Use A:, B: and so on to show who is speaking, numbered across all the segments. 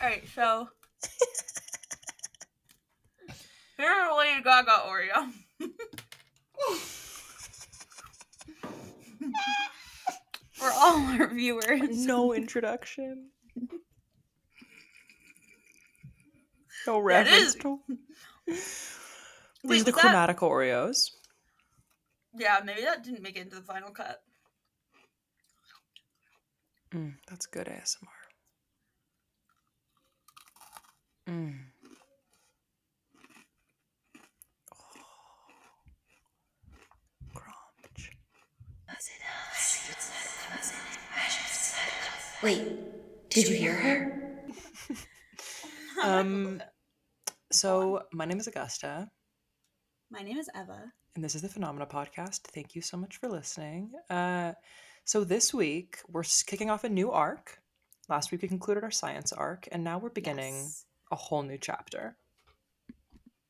A: Alright, so here's a Lady Gaga Oreo. For all our viewers.
B: No introduction. No reference
A: is-
B: to.
A: Wait,
B: These are the
A: that-
B: Chromatica Oreos.
A: Yeah, maybe that didn't make it into the final cut.
B: Mm, that's good ASMR. Mm. Oh. Crunch.
C: Wait, did you hear her?
B: Um, so my name is Augusta,
A: My name is Eva.
B: and this is the Phenomena Podcast. Thank you so much for listening. Uh, so this week we're kicking off a new arc. Last week we concluded our science arc, and now we're beginning a whole new chapter.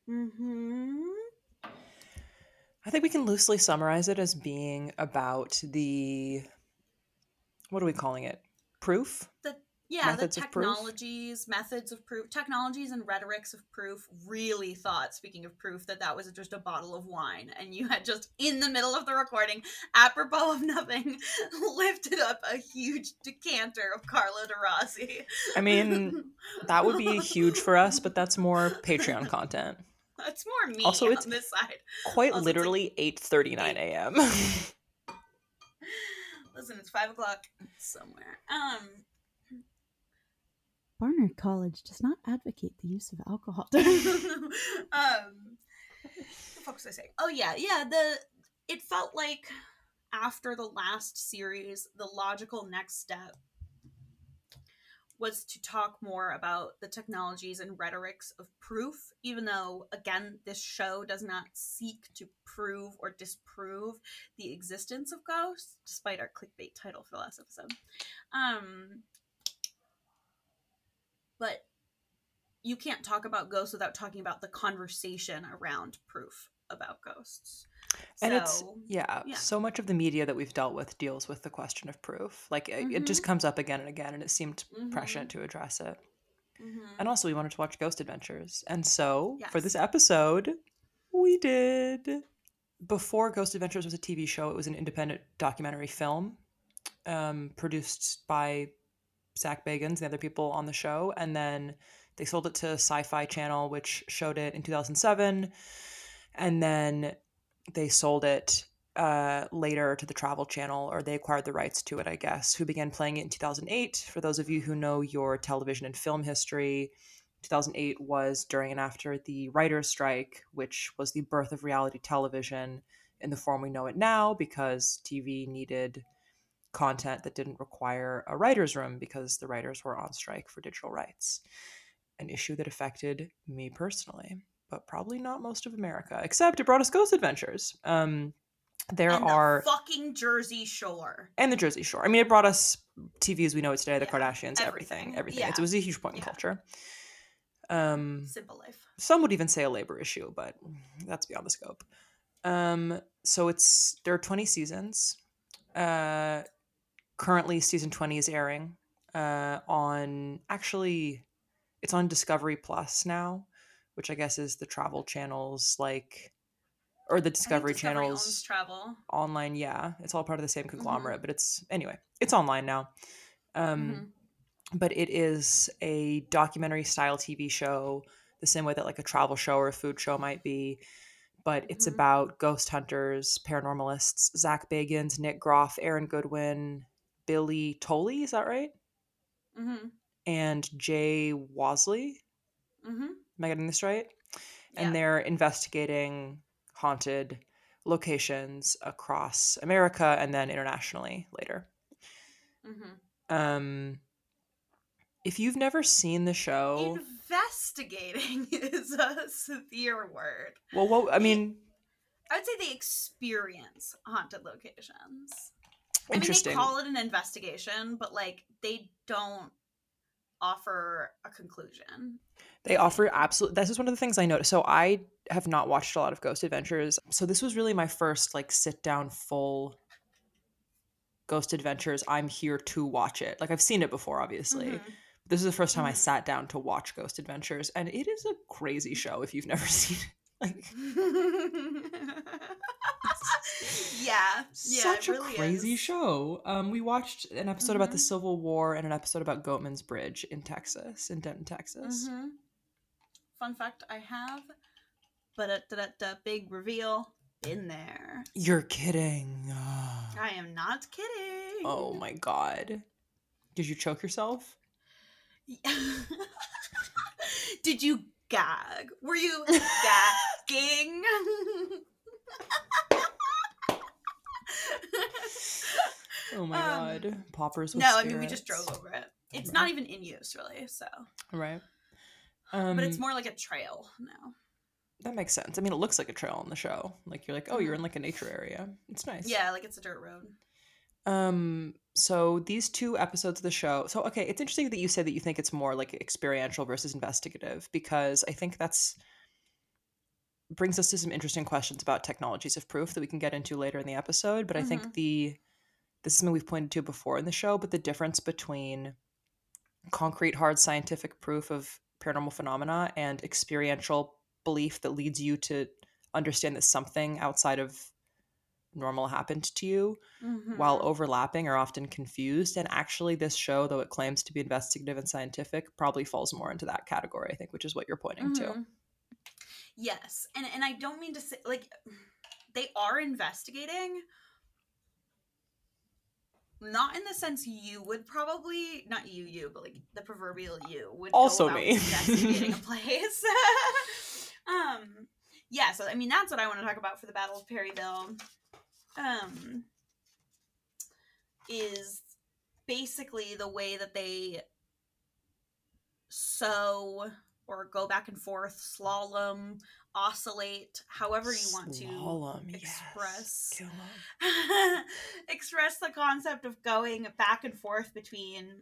A: Mm-hmm.
B: I think we can loosely summarize it as being about the what are we calling it? Proof?
A: The yeah,
B: Methods
A: the
B: of
A: technologies, methods of proof, technologies and rhetorics of proof. Really thought, speaking of proof, that that was just a bottle of wine, and you had just in the middle of the recording, apropos of nothing, lifted up a huge decanter of Carlo de Rossi.
B: I mean, that would be huge for us, but that's more Patreon content.
A: That's more me
B: Also, it's-
A: on this side.
B: Quite
A: Also, it's like
B: literally 8:39 a.m.
A: Listen, it's five o'clock somewhere. Um,
D: Barnard College does not advocate the use of alcohol.
A: um, what the fuck was I saying? Oh yeah, yeah. The it felt like after the last series, the logical next step was to talk more about the technologies and rhetorics of proof, even though, again, this show does not seek to prove or disprove the existence of ghosts, despite our clickbait title for the last episode. Um, but you can't talk about ghosts without talking about the conversation around proof about ghosts.
B: and it's yeah,
A: yeah.
B: so much of the media that we've dealt with deals with the question of proof. Like it, it just comes up again and again and it seemed
A: Mhm.
B: prescient to address it.
A: mhm.
B: And also we wanted to watch Ghost Adventures. And so for this episode, we did before Ghost Adventures was a TV show, it was an independent documentary film um, produced by Zach Bagans and the other people on the show. And then they sold it to Sci Fi Channel, which showed it in 2007. And then they sold it uh, later to the Travel Channel, or they acquired the rights to it, I guess, who began playing it in 2008. For those of you who know your television and film history, 2008 was during and after the writer's strike, which was the birth of reality television in the form we know it now because TV needed content that didn't require a writer's room because the writers were on strike for digital rights. An issue that affected me personally, but probably not most of America, except it brought us Ghost Adventures. Um, there
A: And the
B: are
A: fucking Jersey Shore.
B: and the Jersey Shore. I mean, it brought us TV as we know it today, the
A: Yeah,
B: Kardashians, everything,
A: everything.
B: everything.
A: Yeah.
B: It was a huge point in
A: Yeah.
B: culture. Um,
A: Simple life.
B: some would even say a labor issue, but that's beyond the scope. Um, so it's there are 20 seasons. Uh, currently, season 20 is airing uh, on actually, it's on Discovery Plus now, which I guess is the Travel Channel's like, or the Discovery,
A: owns
B: Channel's
A: travel.
B: online. Yeah, it's all part of the same
A: Mm-hmm.
B: conglomerate, but it's anyway, it's online now. Um,
A: Mhm.
B: but it is a documentary style TV show, the same way that like a travel show or a food show might be. But it's
A: Mhm.
B: about ghost hunters, paranormalists, Zach Bagans, Nick Groff, Aaron Goodwin, Billy Tolley, is that right?
A: Mm-hmm.
B: And Jay Wasley.
A: Mm-hmm.
B: Am I getting this right?
A: Yeah.
B: And they're investigating haunted locations across America and then internationally later.
A: Mm-hmm.
B: Um, if you've never seen the show,
A: Investigating is a severe word.
B: well, what I mean,
A: I would say they experience haunted locations. I mean, they call it an investigation, but like they don't offer a conclusion.
B: They offer absolute. This is one of the things I noticed. So I have not watched a lot of Ghost Adventures. So this was really my first like sit down full Ghost Adventures. I'm here to watch it. Like I've seen it before, obviously.
A: Mhm.
B: This is the first time I
A: Mhm.
B: sat down to watch Ghost Adventures, and it is a crazy show if you've never seen it. Like
A: yeah, yeah,
B: such
A: it
B: a
A: really
B: crazy
A: is.
B: show. Um, we watched an episode about the
A: Mhm.
B: Civil War and an episode about Goatman's Bridge in Texas, in Denton, Texas.
A: Mhm. Fun fact: I have, but a big reveal. in there.
B: You're kidding.
A: I am not kidding.
B: oh my god. Did you choke yourself?
A: Did you gag? Were you gagging?
B: Oh my
A: Um,
B: god. Poppers
A: no, I mean we just drove over it. It's not even in use really, so.
B: Right. Um,
A: But it's more like a trail now.
B: that makes sense. I mean, it looks like a trail on the show. Like you're like, oh, you're in like a nature area. It's nice.
A: Yeah, like it's a dirt road.
B: Um. So these two episodes of the show. So okay, it's interesting that you say that you think it's more like experiential versus investigative because I think that's brings us to some interesting questions about technologies of proof that we can get into later in the episode. But I think
A: Mhm.
B: the this is something we've pointed to before in the show, but the difference between concrete, hard scientific proof of paranormal phenomena and experiential belief that leads you to understand that something outside of normal happened to you while
A: Mhm.
B: overlapping are often confused. And actually, this show, though it claims to be investigative and scientific, probably falls more into that category, I think, which is what you're pointing to.
A: Yes, and and I don't mean to say like they are investigating, not in the sense you would probably not you you, but like the proverbial you would
B: Also me.
A: investigating a place. um, yeah, so I mean that's what I want to talk about for the Battle of Perryville. Um, is basically the way that they sew or go back and forth, slalom, oscillate, however you want
B: Slalom,
A: to express
B: 'em.
A: express the concept of going back and forth between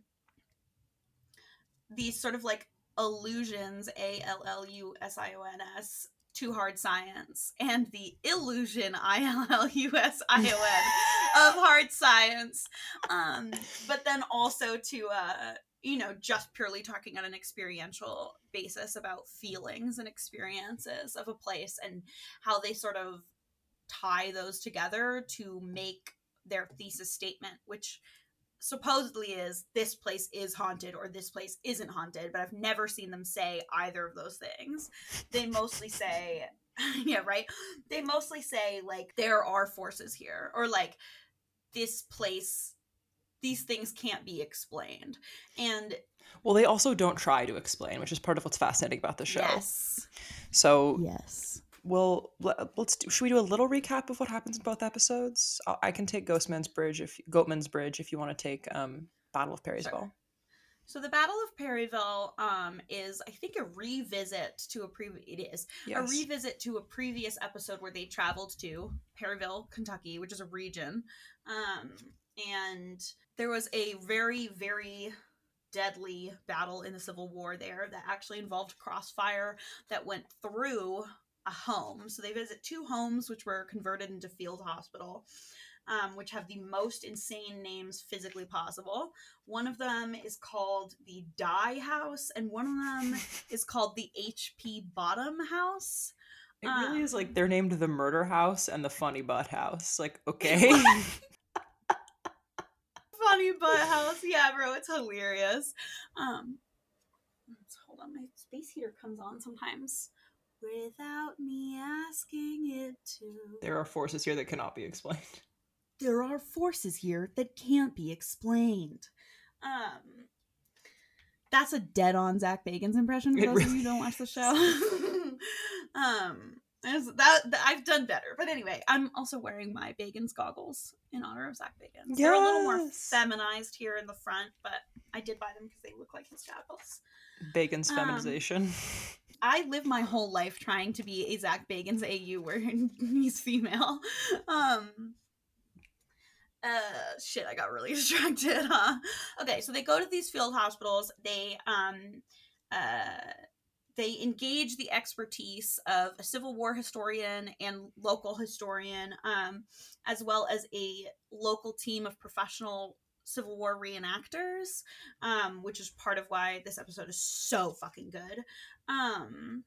A: these sort of like illusions, A L L U S I O N S, to hard science, and the illusion, I L L U S I O N, of hard science. Um, but then also to, uh, you know, just purely talking on an experiential basis about feelings and experiences of a place and how they sort of tie those together to make their thesis statement, which supposedly is this place is haunted or this place isn't haunted, but I've never seen them say either of those things. They mostly say, yeah, right? They mostly say, like, there are forces here, or like, this place, these things can't be explained. And
B: Well, they also don't try to explain, which is part of what's fascinating about the show.
A: yes,
B: So
D: Yes.
B: Well, le- let's do, should we do a little recap of what happens in both episodes? I I can take Ghostman's Bridge if Goatman's Bridge if you want to take um, Battle of Perrysville.
A: Sure. So the Battle of Perryville um, is, I think, a revisit to a previous. It is a revisit to a previous episode where they traveled to Perryville, Kentucky, which is a region, um, and there was a very, very deadly battle in the Civil War there that actually involved crossfire that went through a home. So they visit two homes which were converted into field hospital. Um, which have the most insane names physically possible. One of them is called the Die House, and one of them is called the HP Bottom House.
B: It really is
A: um,
B: like they're named the Murder House and the Funny Butt House. Like, okay.
A: Funny butt house, yeah, bro, it's hilarious. Um, hold on, my space heater comes on sometimes without me asking it to.
B: there are forces here that cannot be explained.
A: there are forces here that can't be explained. Um, that's a dead-on Zach Bagan's impression. For
B: It
A: those of you who don't watch the show, um, it's- that, that- I've done better. But anyway, I'm also wearing my Bagan's goggles in honor of Zach Bagans. They're a little more feminized here in the front, but I did buy them because they look like his goggles.
B: Bacon's
A: Um,
B: feminization.
A: I live my whole life trying to be a Zach Bagans AU where he's female. Um uh shit, I got really distracted, huh? Okay, so they go to these field hospitals, they um uh they engage the expertise of a Civil War historian and local historian, um, as well as a local team of professional Civil War reenactors, um, which is part of why this episode is so fucking good. Um,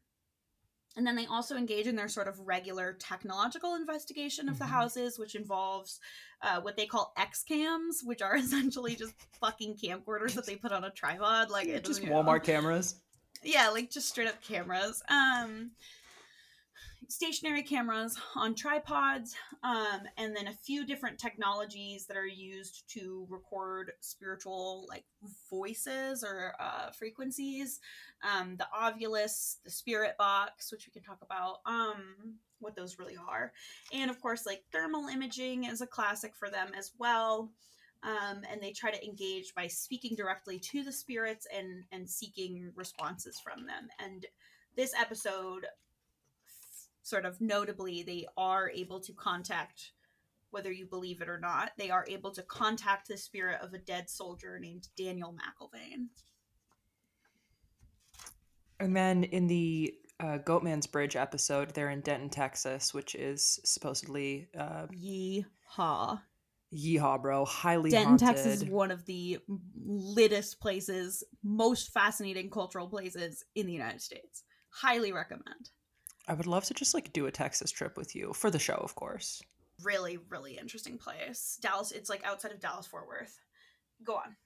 A: and then they also engage in their sort of regular technological investigation of the
B: Mhm.
A: houses, which involves uh, what they call X cams, which are essentially just fucking camcorders that they put on a tripod. Like
B: Just Walmart cameras.
A: Yeah like just straight up cameras. Um stationary cameras on tripods um and then a few different technologies that are used to record spiritual like voices or uh frequencies. Um the Ovilus the spirit box which we can talk about um what those really are. And of course like thermal imaging is a classic for them as well um, and they try to engage by speaking directly to the spirits and and seeking responses from them. And this episode sort of notably they are able to contact whether you believe it or not they are able to contact the spirit of a dead soldier named daniel mcilvain
B: And then in the uh, Goatman's Bridge episode, they're in Denton, Texas, which is supposedly uh,
A: yeehaw
B: yeehaw, bro, highly
A: denton
B: haunted.
A: texas is one of the littest places most fascinating cultural places in the united states highly recommend
B: I would love to just like do a Texas trip with you for the show, of course.
A: really really interesting place dallas it's like outside of dallas fort worth go on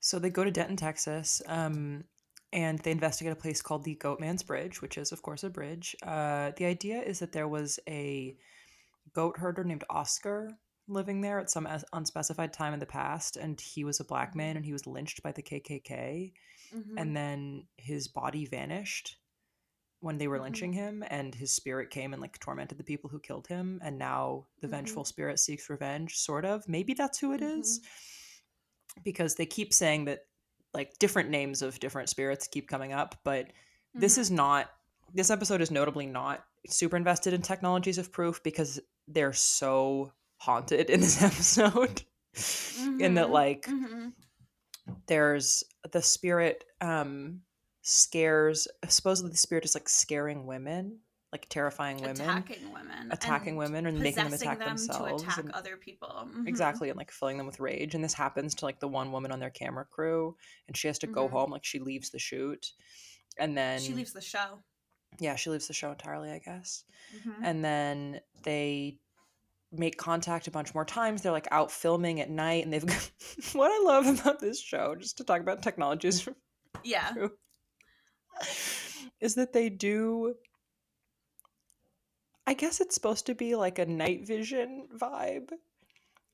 B: So they go to Denton, Texas, um, and they investigate a place called the Goatman's Bridge, which is, of course, a bridge. Uh, the idea is that there was a goat herder named Oscar living there at some unspecified time in the past, and he was a black man and he was lynched by the KKK,
A: Mhm.
B: and then his body vanished when they were
A: Mhm.
B: lynching him, and his spirit came and like tormented the people who killed him, and now the
A: Mhm.
B: vengeful spirit seeks revenge, sort of. Maybe that's who it is
A: Mm-hmm.
B: because they keep saying that like different names of different spirits keep coming up but this
A: Mhm.
B: is not this episode is notably not super invested in technologies of proof because they're so haunted in this episode in that
A: Mhm.
B: like
A: Mhm.
B: there's the spirit um scares supposedly the spirit is like scaring women like terrifying women
A: attacking women
B: attacking
A: and
B: women and making them attack
A: them
B: themselves
A: to attack
B: and-
A: other people Mhm.
B: Exactly, and like filling them with rage. And this happens to like the one woman on their camera crew, and she has to go
A: Mhm.
B: home. Like she leaves the shoot, and then
A: she leaves the show
B: Yeah, she leaves the show entirely, I guess.
A: Mhm.
B: And then they make contact a bunch more times. They're like out filming at night, and they've got what I love about this show, just to talk about technologies,
A: yeah
B: is that they do. I guess it's supposed to be like a night vision vibe.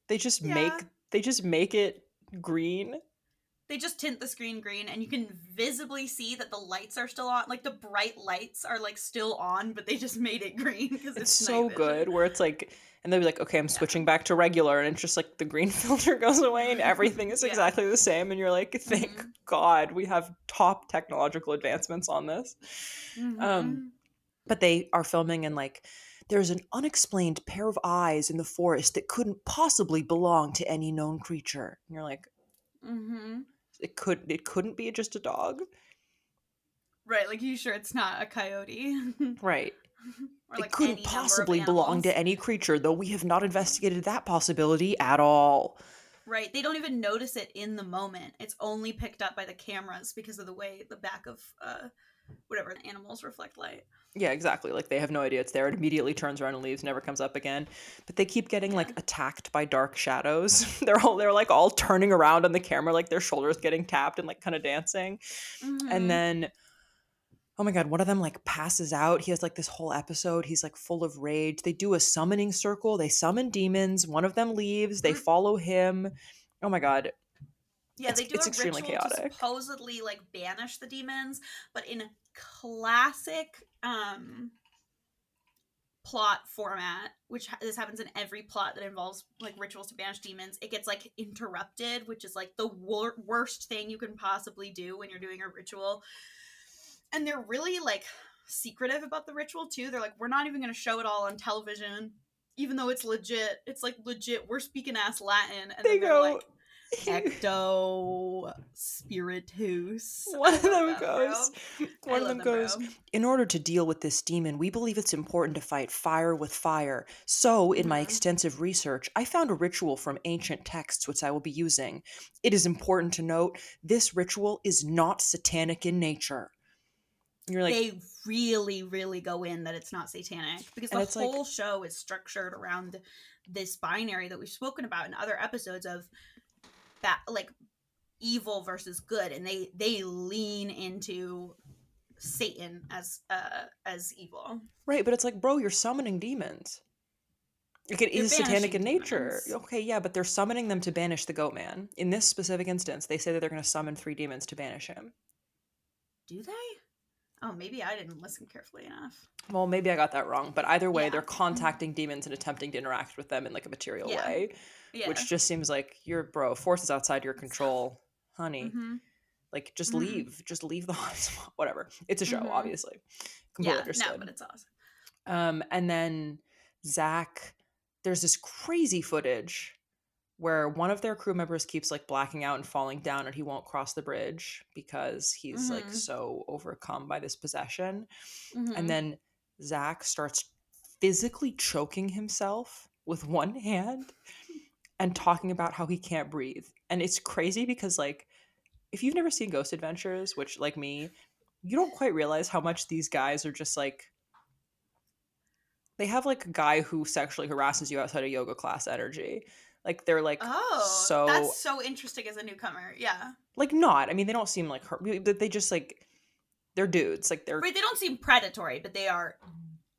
B: They just
A: Yeah.
B: make they just make it green.
A: They just tint the screen green and you can visibly see that the lights are still on like the bright lights are like still on but they just made it green because
B: It's,
A: it's,
B: so good where it's like and they'll be like, okay, I'm switching back to regular, and it's just like the green filter goes away and everything is
A: Yeah.
B: exactly the same, and you're like, thank
A: Mhm.
B: God we have top technological advancements on this. Um,
A: Mhm.
B: but they are filming and like there's an unexplained pair of eyes in the forest that couldn't possibly belong to any known creature. And you're like,
A: Mhm.
B: It could it couldn't be just a dog.
A: right like you sure it's not a coyote
B: Right.
A: or
B: it
A: like
B: couldn't
A: any number of
B: possibly belong to any creature, though we have not investigated that possibility at all.
A: Right. They don't even notice it in the moment. It's only picked up by the cameras because of the way the back of uh whatever the animals reflect light.
B: Yeah, exactly. Like they have no idea it's there. It immediately turns around and leaves, never comes up again. But they keep getting like attacked by dark shadows. they're all they're like all turning around on the camera, like their shoulders getting tapped and like kind of dancing.
A: Mhm.
B: And then oh my god, one of them like passes out. He has like this whole episode. He's like full of rage. They do a summoning circle. They summon demons. One of them leaves. They
A: Mhm.
B: follow him. Oh my god.
A: Yeah,
B: it's-
A: they do
B: it's
A: a
B: extremely
A: ritual
B: chaotic.
A: to supposedly like banish the demons, but in a classic um plot format, which ha- this happens in every plot that involves like rituals to banish demons, it gets like interrupted, which is like the wor- worst thing you can possibly do when you're doing a ritual. And they're really like secretive about the ritual too. They're like, we're not even going to show it all on television, even though it's legit. It's like legit. We're speaking ass Latin, and
B: They go
A: like, Ecto Spiritus.
B: One of them
A: bro.
B: goes.
A: I
B: One of them
A: them,
B: goes.
A: bro.
B: In order to deal with this demon, we believe it's important to fight fire with fire. So, in my
A: Mhm.
B: extensive research, I found a ritual from ancient texts which I will be using. It is important to note this ritual is not satanic in nature. And You're like,
A: they really, really go in that it's not satanic because the
B: it's like-
A: whole show is structured around this binary that we've spoken about in other episodes of that like evil versus good and they they lean into satan as uh as evil
B: right, but it's like, bro, you're summoning demons. Like it
A: You're
B: is satanic in nature.
A: demons.
B: Okay, yeah, but they're summoning them to banish the goat man. In this specific instance, they say that they're going to summon three demons to banish him.
A: do they oh maybe i didn't listen carefully enough
B: Well, maybe I got that wrong, but either way,
A: Yeah.
B: they're contacting demons and attempting to interact with them in like a material
A: Yeah.
B: way,
A: yeah
B: which just seems like you're bro, forces outside your control, honey.
A: Mhm.
B: Like just
A: Mhm.
B: leave, just leave the hotspot. Whatever. It's a show,
A: Mhm.
B: obviously. Completely
A: yeah
B: understood.
A: no but it's awesome
B: Um, and then Zach, there's this crazy footage where one of their crew members keeps like blacking out and falling down, and he won't cross the bridge because he's like
A: Mhm.
B: so overcome by this possession.
A: Mhm.
B: And then Zach starts physically choking himself with one hand and talking about how he can't breathe. And it's crazy because, like, if you've never seen Ghost Adventures, which, like me, you don't quite realize how much these guys are just like. They have like a guy who sexually harasses you outside a yoga class energy. Like they're like
A: oh
B: so
A: that's so interesting as a newcomer yeah
B: like not. I mean, they don't seem like her. But they just like they're dudes. Like they're
A: Right, they don't seem predatory, but they are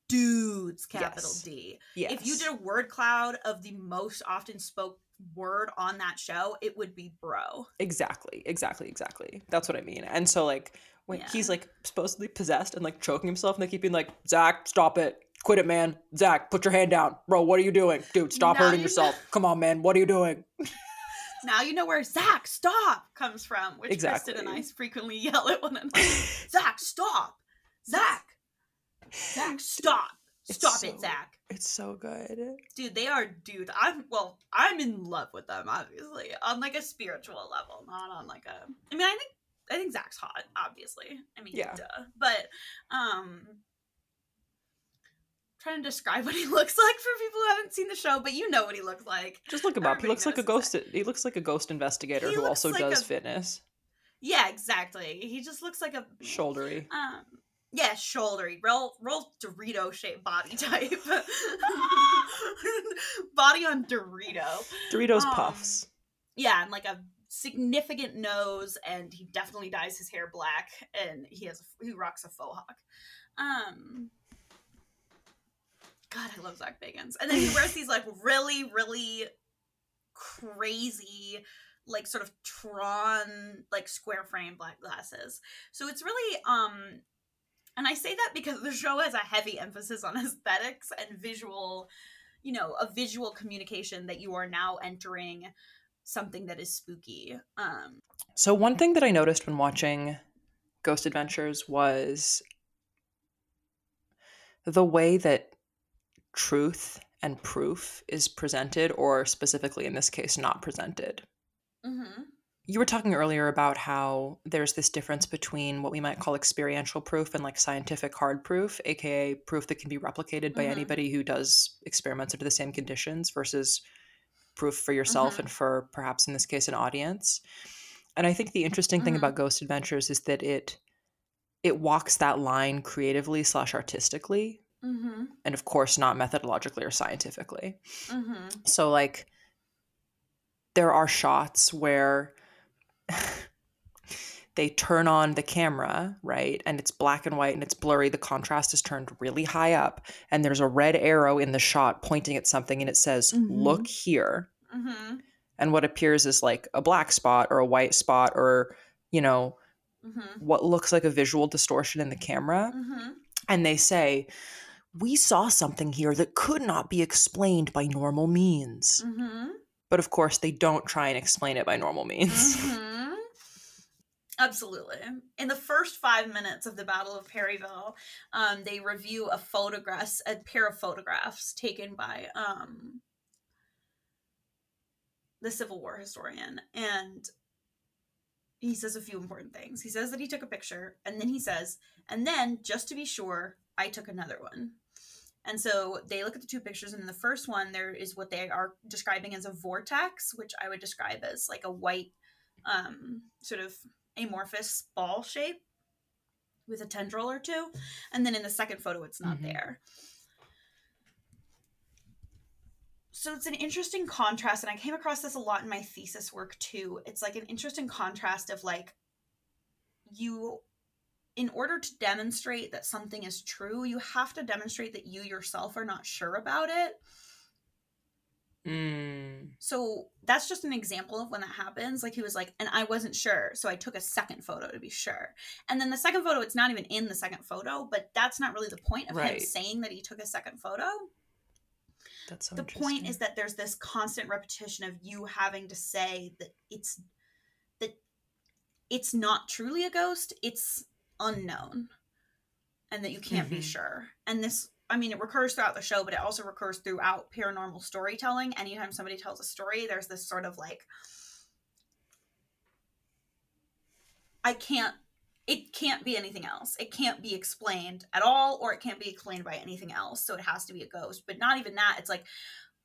A: dudes, capital
B: Yes.
A: D.
B: yes.
A: If you did a word cloud of the most often spoke word on that show, it would be bro.
B: Exactly, exactly, exactly. That's what I mean. And so like when
A: Yeah.
B: he's like supposedly possessed and like choking himself, and they keep being like, Zach, stop it. Quit it, man. Zach, put your hand down. Bro, what are you doing? Dude, stop
A: Now
B: hurting
A: you
B: yourself. Come on, man. What are you doing?
A: Now you know where Zach stop comes from, which Kristen and I frequently yell at one another. Zach, stop! Zach! Zach, stop!
B: It's
A: Stop
B: so-
A: it, Zach.
B: It's so good.
A: Dude, they are dude. I'm well, I'm in love with them, obviously. On like a spiritual level, not on like a I mean I think I think Zach's hot, obviously. I mean
B: Yeah.
A: duh. But um trying to describe what he looks like for people who haven't seen the show, but you know what he looks like.
B: Just look him up. He looks like a ghost. He looks like a ghost investigator
A: He
B: who also
A: like
B: does
A: a-
B: fitness.
A: Yeah, exactly. He just looks like a
B: Shouldery.
A: um yeah, shouldery, real real Dorito shaped body type. body on Dorito.
B: Doritos
A: um,
B: puffs.
A: Yeah, and like a significant nose, and he definitely dyes his hair black, and he has he rocks a faux hawk. Um, God, I love Zach Bagans, and then he wears these like really, really crazy, like sort of Tron like square frame black glasses. So it's really um. And I say that because the show has a heavy emphasis on aesthetics and visual, you know, a visual communication that you are now entering something that is spooky. Um,
B: So one thing that I noticed when watching Ghost Adventures was the way that truth and proof is presented, or specifically in this case, not presented. You were talking earlier about how there's this difference between what we might call experiential proof and like scientific hard proof, aka proof that can be replicated by
A: Mhm.
B: anybody who does experiments under the same conditions versus proof for yourself
A: Mhm.
B: and for perhaps in this case an audience. And I think the interesting thing
A: Mhm.
B: about Ghost Adventures is that it it walks that line creatively slash artistically,
A: Mm-hmm.
B: and of course not methodologically or scientifically.
A: Mm-hmm.
B: So like there are shots where they turn on the camera, right? And it's black and white and it's blurry. The contrast is turned really high up and there's a red arrow in the shot pointing at something and it says,
D: Mhm.
B: "Look here."
A: Mm-hmm.
B: And what appears is like a black spot or a white spot or, you know,
A: Mm-hmm.
B: what looks like a visual distortion in the camera.
A: Mm-hmm.
B: And they say, "We saw something here that could not be explained by normal means."
A: Mm-hmm.
B: But of course, they don't try and explain it by normal means.
A: Mhm. Absolutely. In the first five minutes of the Battle of Perryville, um, they review a photograph, a pair of photographs taken by um, the Civil War historian, and he says a few important things. He says that he took a picture, and then he says, and then just to be sure, I took another one. And so they look at the two pictures, and in the first one, there is what they are describing as a vortex, which I would describe as like a white, um, sort of amorphous ball shape with a tendril or two. And then in the second photo, it's not
B: Mhm.
A: there. So it's an interesting contrast, and I came across this a lot in my thesis work too. It's like an interesting contrast of like, you in order to demonstrate that something is true, you have to demonstrate that you yourself are not sure about it.
B: Mm.
A: So that's just an example of when that happens. Like he was like, and I wasn't sure, so I took a second photo to be sure. And then the second photo, it's not even in the second photo, but that's not really the point of him saying that he took a second photo.
B: That's so
A: the point is that there's this constant repetition of you having to say that it's that it's not truly a ghost, it's unknown. And that you can't be
B: Mhm.
A: sure. And this I mean, it recurs throughout the show, but it also recurs throughout paranormal storytelling. Anytime somebody tells a story, there's this sort of like, I can't, it can't be anything else. It can't be explained at all, or it can't be explained by anything else. So it has to be a ghost. But not even that. It's like,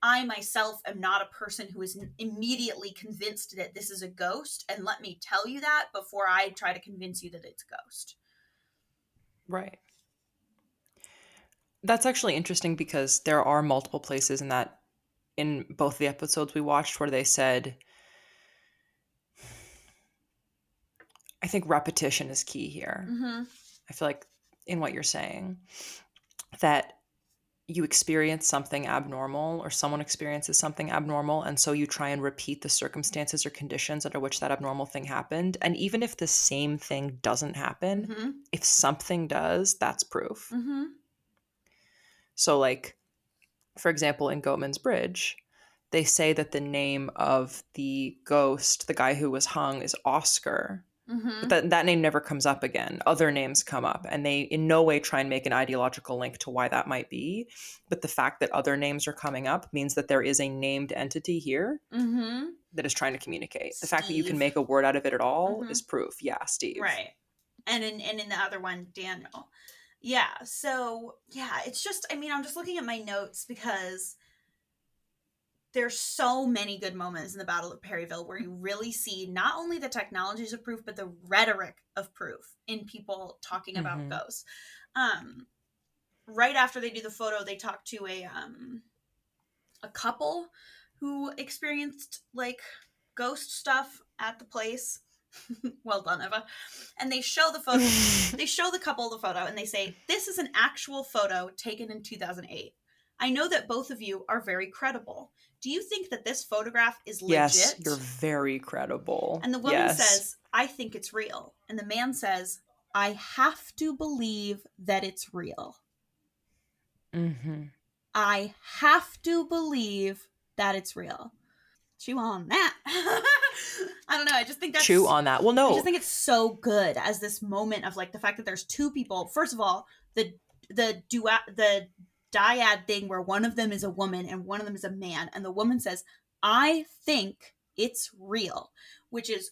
A: I myself am not a person who is immediately convinced that this is a ghost. And let me tell you that before I try to convince you that it's a ghost.
B: Right. That's actually interesting because there are multiple places in that in both the episodes we watched where they said I think repetition is key here.
A: Mm-hmm.
B: I feel like in what you're saying that you experience something abnormal or someone experiences something abnormal and so you try and repeat the circumstances or conditions under which that abnormal thing happened and even if the same thing doesn't happen
A: Mm-hmm.
B: if something does that's proof
A: Mm-hmm.
B: so like for example in goatman's bridge they say that the name of the ghost the guy who was hung is oscar
A: Mm-hmm.
B: but that, that name never comes up again other names come up and they in no way try and make an ideological link to why that might be but the fact that other names are coming up means that there is a named entity here
A: Mm-hmm.
B: that is trying to communicate the fact that you can make a word out of it at all
A: Mhm.
B: is proof yeah steve
A: Right. And in and in the other one, Daniel. Yeah. So yeah, it's just I mean, I'm just looking at my notes because there's so many good moments in the Battle of Perryville where you really see not only the technologies of proof, but the rhetoric of proof in people talking about
B: Mhm.
A: ghosts. Um right after they do the photo, they talk to a um a couple who experienced like ghost stuff at the place. well done, Eva. And they show the photo. they show the couple the photo and they say, This is an actual photo taken in 2008. I know that both of you are very credible. Do you think that this photograph is legit?
B: yes you're very credible
A: and the woman
B: Yes.
A: says, I think it's real. And the man says, I have to believe that it's real.
B: hmm
A: I have to believe that it's real. Chew on that. I don't know. I just think that's
B: chew on that well no, I
A: just think it's so good as this moment of like the fact that there's two people. First of all, the the duet the dyad thing where one of them is a woman and one of them is a man, and the woman says, "I think it's real," which is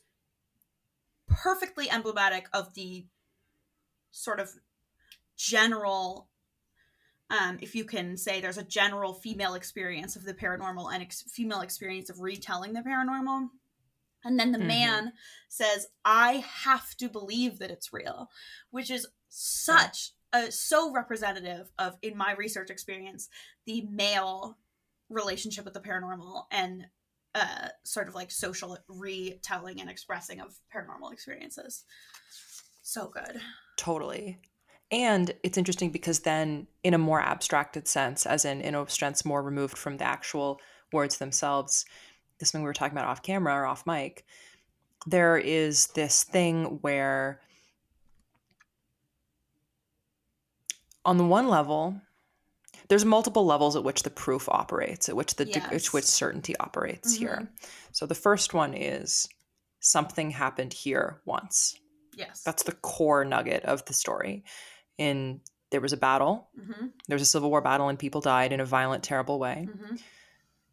A: perfectly emblematic of the sort of general um, if you can say there's a general female experience of the paranormal and ex- female experience of retelling the paranormal and then the
B: Mhm.
A: man says i have to believe that it's real which is such a so representative of in my research experience the male relationship with the paranormal and uh, sort of like social retelling and expressing of paranormal experiences so good
B: Totally. And it's interesting because then, in a more abstracted sense, as in in a sense more removed from the actual words themselves, this thing we were talking about off camera or off mic, there is this thing where, on the one level, there's multiple levels at which the proof operates, at which the de- which which certainty operates here.
A: Mhm.
B: So the first one is something happened here once.
A: yes
B: That's the core nugget of the story. In there was a battle,
A: hmm
B: there was a civil war battle, and people died in a violent, terrible way.
A: hmm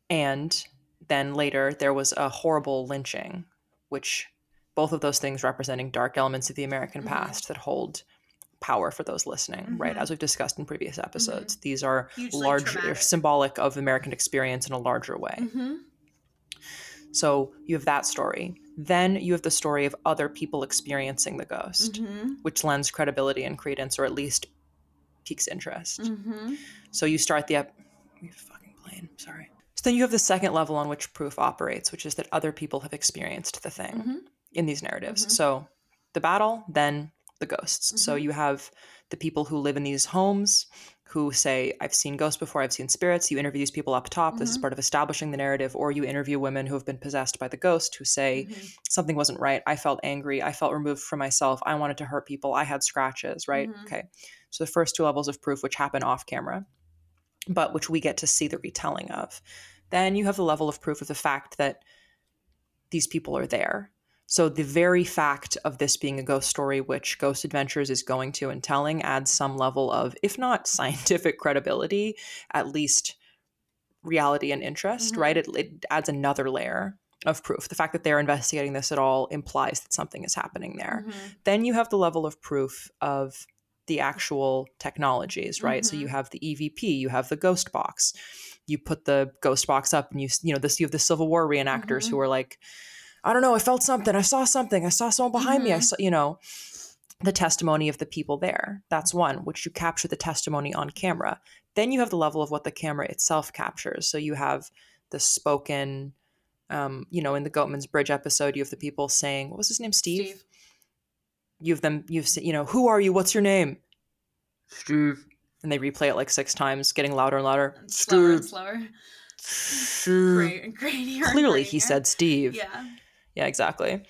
B: And then later there was a horrible lynching, which both of those things representing dark elements of the American
A: Mhm.
B: past that hold power for those listening, right?
A: Mhm.
B: As we've discussed in previous episodes, these are
A: Hugely
B: large,
A: traumatic.
B: symbolic of American experience in a larger way.
A: Mm-hmm.
B: So you have that story. Then you have the story of other people experiencing the ghost,
A: Mm-hmm.
B: which lends credibility and credence, or at least piques interest.
A: Mm-hmm.
B: So you start the ep- we have a fucking plane. Sorry. So then you have the second level on which proof operates, which is that other people have experienced the thing in these narratives. So the battle, then the ghosts. So
A: Mhm.
B: you have the people who live in these homes who say, I've seen ghosts before, I've seen spirits. You interview these people up top. This is
A: Mhm.
B: part of establishing the narrative. Or you interview women who have been possessed by the ghost who say,
A: Mhm.
B: something wasn't right. I felt angry. I felt removed from myself. I wanted to hurt people. I had scratches, right?
A: Mhm.
B: Okay. So the first two levels of proof, which happen off camera, but which we get to see the retelling of. Then you have the level of proof of the fact that these people are there. So the very fact of this being a ghost story, which Ghost Adventures is going to and telling, adds some level of, if not scientific credibility, at least reality and interest,
A: Mhm.
B: right? It, it adds another layer of proof. The fact that they're investigating this at all implies that something is happening there.
A: Mhm.
B: Then you have the level of proof of the actual technologies, right? So you
A: Mhm.
B: have the EVP, you have the ghost box. You put the ghost box up and you you know this you have the Civil War reenactors
A: Mhm.
B: who are like I don't know, I felt something. I saw something. I saw someone behind me. I
A: Mhm.
B: saw, you know, the testimony of the people there. That's one, which you capture the testimony on camera. Then you have the level of what the camera itself captures. So you have the spoken, um, you know, in the Goatman's Bridge episode, you have the people saying, what was his name? Steve?
A: Steve.
B: You have them, you've seen, you know, who are you? What's your name? Steve. And they replay it like six times, getting louder and louder.
A: Slower and slower.
B: Steve.
A: Great, great.
B: Clearly, he said Steve.
A: Yeah.
B: Yeah, exactly.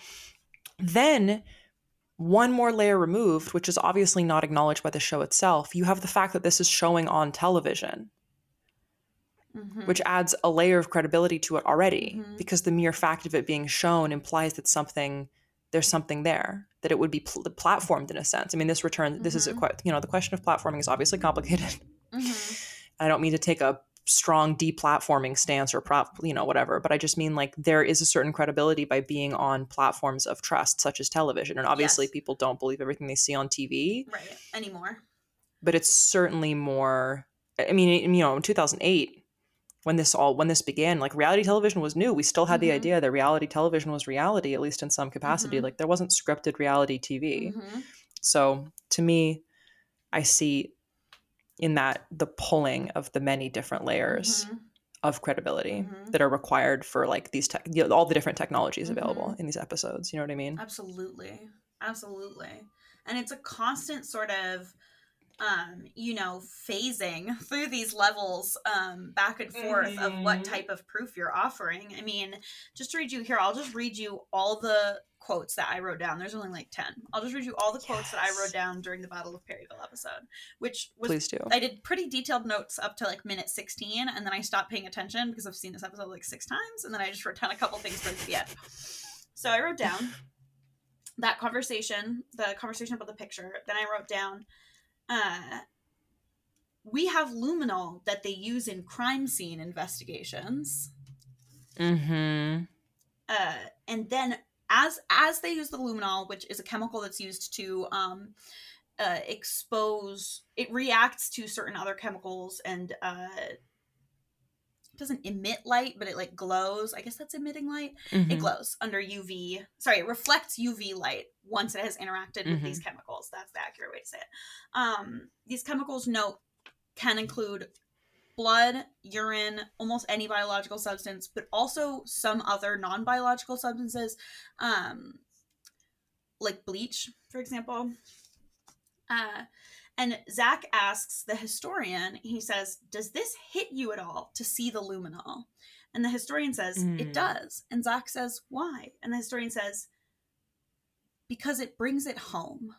B: Then, one more layer removed, which is obviously not acknowledged by the show itself, you have the fact that this is showing on television,
A: Mhm.
B: which adds a layer of credibility to it already,
A: Mhm.
B: because the mere fact of it being shown implies that something there's something there that it would be pl- platformed in a sense. I mean, this return this is a
A: Mhm.
B: you know the question of platforming is obviously complicated.
A: Mhm.
B: I don't mean to take a strong deplatforming stance or prop, you know, whatever, but I just mean like there is a certain credibility by being on platforms of trust, such as television. And obviously,
A: Yes.
B: people don't believe everything they see on TV,
A: Right. Anymore.
B: but it's certainly more. I mean, you know, in 2008, when this all when this began, like reality television was new. We still had the
A: Mhm.
B: idea that reality television was reality, at least in some capacity.
A: Mhm.
B: Like there wasn't scripted reality TV.
A: Mhm.
B: So to me, I see in that the pulling of the many different layers
A: Mhm.
B: of credibility
A: Mhm.
B: that are required for like these tech, you know, all the different technologies available
A: Mhm.
B: in these episodes. You know what I mean?
A: Absolutely. Absolutely. And it's a constant sort of um, you know, phasing through these levels um back and forth of what
B: Mhm.
A: type of proof you're offering. I mean, just to read you here, I'll just read you all the quotes that I wrote down. There's only like 10. I'll just read you all the quotes that I wrote down during the Battle of Perryville episode, which was
B: Please do.
A: I did pretty detailed notes up to like minute 16, and then I stopped paying attention because I've seen this episode like six times, and then I just wrote down a couple things towards the end. So I wrote down that conversation, the conversation about the picture. Then I wrote down, uh, we have luminol that they use in crime scene investigations.
B: Mm-hmm.
A: uh, and then as as they use the luminol, which is a chemical that's used to um, uh, expose, it reacts to certain other chemicals and uh, it doesn't emit light, but it like glows. I guess that's emitting light.
B: Mm-hmm.
A: It glows under UV. Sorry, it reflects UV light once it has interacted with these chemicals. That's the accurate way to say it. Um, these chemicals, note, can include blood, urine, almost any biological substance, but also some other non-biological substances, um, like bleach, for example. Uh, and Zach asks the historian, he says, Does this hit you at all to see the luminol? And the historian says,
B: Mm.
A: It does. And Zach says, Why? And the historian says, Because it brings it home.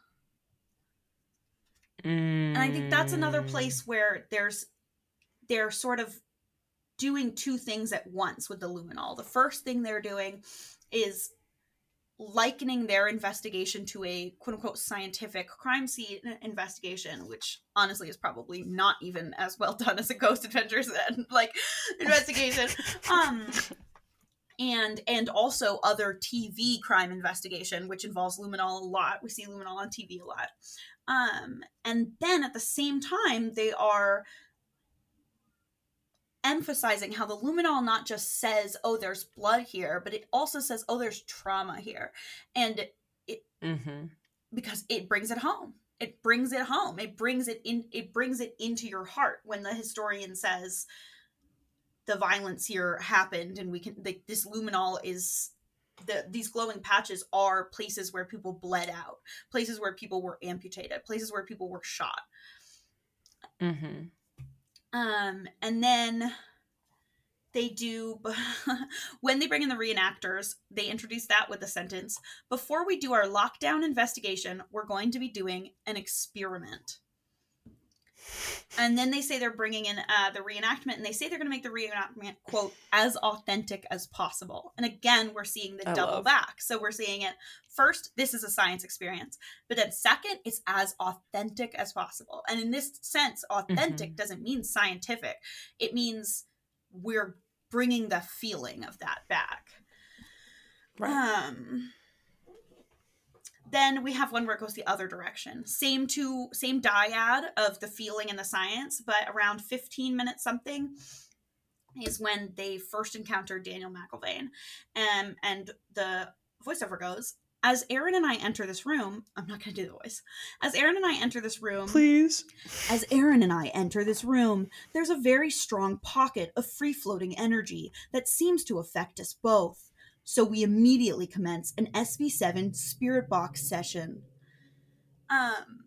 A: And I think that's another
B: Mm.
A: place where there's they're sort of doing two things at once with the luminol. The first thing they're doing is likening their investigation to a quote unquote scientific crime scene investigation, which honestly is probably not even as well done as a Ghost Adventures like investigation. Um and and also other TV crime investigation, which involves luminol a lot. We see luminol on TV a lot. Um, and then at the same time, they are emphasizing how the luminol not just says, "Oh, there's blood here," but it also says, "Oh, there's trauma here," and it
B: Mm-hmm.
A: because it brings it home. It brings it home. It brings it in. It brings it into your heart when the historian says the violence here happened, and we can. The, this luminol is the these glowing patches are places where people bled out, places where people were amputated, places where people were shot.
B: Mm-hmm.
A: Um, and then they do when they bring in the reenactors, they introduce that with a sentence. Before we do our lockdown investigation, we're going to be doing an experiment. And then they say they're bringing in uh, the reenactment, and they say they're going to make the reenactment quote as authentic as possible. And again, we're seeing the
B: I
A: double
B: love.
A: back. So we're seeing it first. This is a science experience, but then second, it's as authentic as possible. And in this sense, authentic
B: Mhm.
A: doesn't mean scientific. It means we're bringing the feeling of that back.
B: Right.
A: Um, then we have one where it goes the other direction. Same to same dyad of the feeling and the science, but around 15 minutes something is when they first encounter Daniel McIlvain. Um, and the voiceover goes, as Aaron and I enter this room, I'm not going to do the voice. As Aaron and I enter this room,
B: Please.
A: as Aaron and I enter this room, there's a very strong pocket of free floating energy that seems to affect us both. So we immediately commence an SB7 spirit box session. Um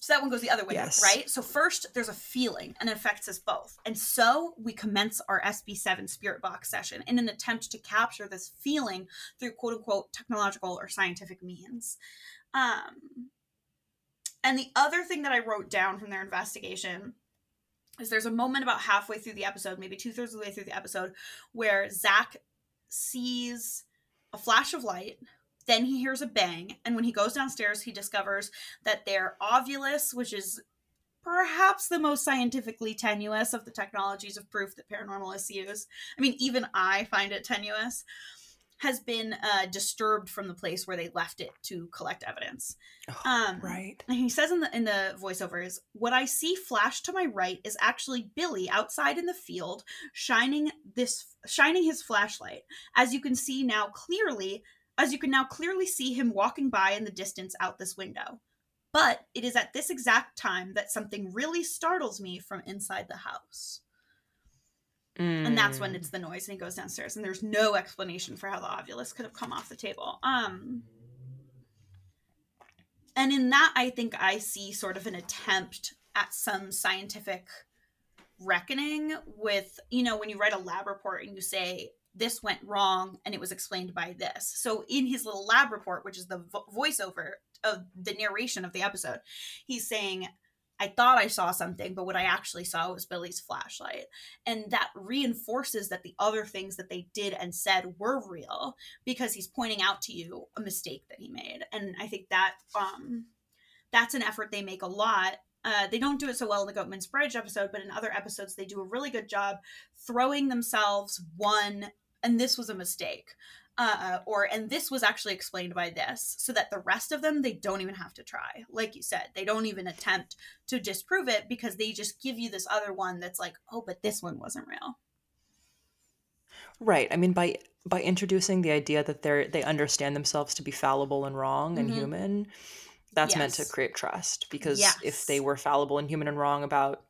A: so that one goes the other way,
B: Yes.
A: right? So first there's a feeling and it affects us both. And so we commence our SB7 spirit box session in an attempt to capture this feeling through quote unquote technological or scientific means. Um and the other thing that I wrote down from their investigation is there's a moment about halfway through the episode, maybe two thirds of the way through the episode, where Zach sees a flash of light. Then he hears a bang. And when he goes downstairs, he discovers that their Ovilus, which is perhaps the most scientifically tenuous of the technologies of proof that paranormalists use. I mean, even I find it tenuous. Has been uh, disturbed from the place where they left it to collect evidence. Um,
B: Right.
A: and he says in the in the voiceovers, "What I see flash to my right is actually Billy outside in the field, shining this shining his flashlight. As you can see now clearly, as you can now clearly see him walking by in the distance out this window. But it is at this exact time that something really startles me from inside the house." And that's when
B: Mm.
A: it's the noise and he goes downstairs and there's no explanation for how the Ovilus could have come off the table. Um and in that I think I see sort of an attempt at some scientific reckoning with, you know, when you write a lab report and you say this went wrong and it was explained by this. So in his little lab report, which is the vo- voiceover of the narration of the episode, he's saying I thought I saw something, but what I actually saw was Billy's flashlight. And that reinforces that the other things that they did and said were real because he's pointing out to you a mistake that he made. And i think that um that's an effort they make a lot. Uh, they don't do it so well in the Goatman's Bridge episode, but in other episodes, they do a really good job throwing themselves one, and this was a mistake, uh, or and this was actually explained by this, so that the rest of them they don't even have to try. Like you said, they don't even attempt to disprove it because they just give you this other one that's like, oh, but this one wasn't real.
B: Right. I mean, by by introducing the idea that they're they understand themselves to be fallible and wrong and
A: Mhm.
B: human, that's meant to create trust. Because
A: Yes.
B: if they were fallible and human and wrong about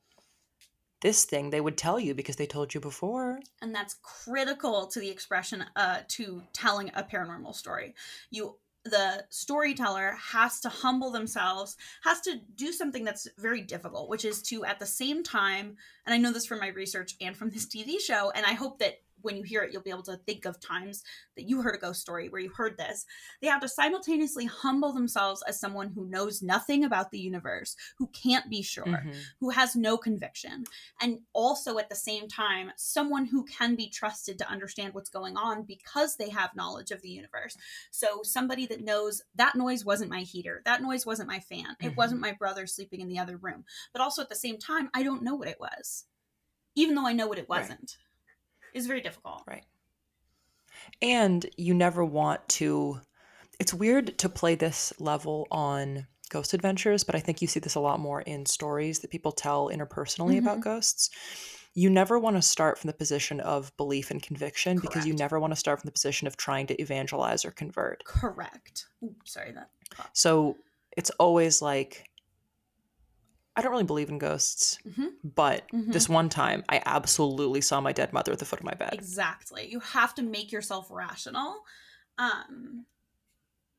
B: this thing, they would tell you because they told you before.
A: and that's critical to the expression uh to telling a paranormal story you the storyteller has to humble themselves has to do something that's very difficult which is to at the same time and i know this from my research and from this tv show and i hope that when you hear it you'll be able to think of times that you heard a ghost story where you heard this. They have to simultaneously humble themselves as someone who knows nothing about the universe who can't be sure
B: Mhm.
A: who has no conviction and also at the same time someone who can be trusted to understand what's going on because they have knowledge of the universe. So somebody that knows that noise wasn't my heater. That noise wasn't my fan. It
B: Mhm.
A: wasn't my brother sleeping in the other room. But also at the same time i don't know what it was even though i know what it wasn't it's very difficult
B: Right. And you never want to. It's weird to play this level on ghost adventures, but I think you see this a lot more in stories that people tell interpersonally about
A: Mhm.
B: ghosts. You never want to start from the position of belief and conviction because you never want to start from the position of trying to evangelize or convert.
A: Correct. Ooh, sorry that.
B: So it's always like, I don't really believe in ghosts,
A: Mhm.
B: but
A: Mhm.
B: this one time I absolutely saw my dead mother at the foot of my bed.
A: Exactly. You have to make yourself rational. Um,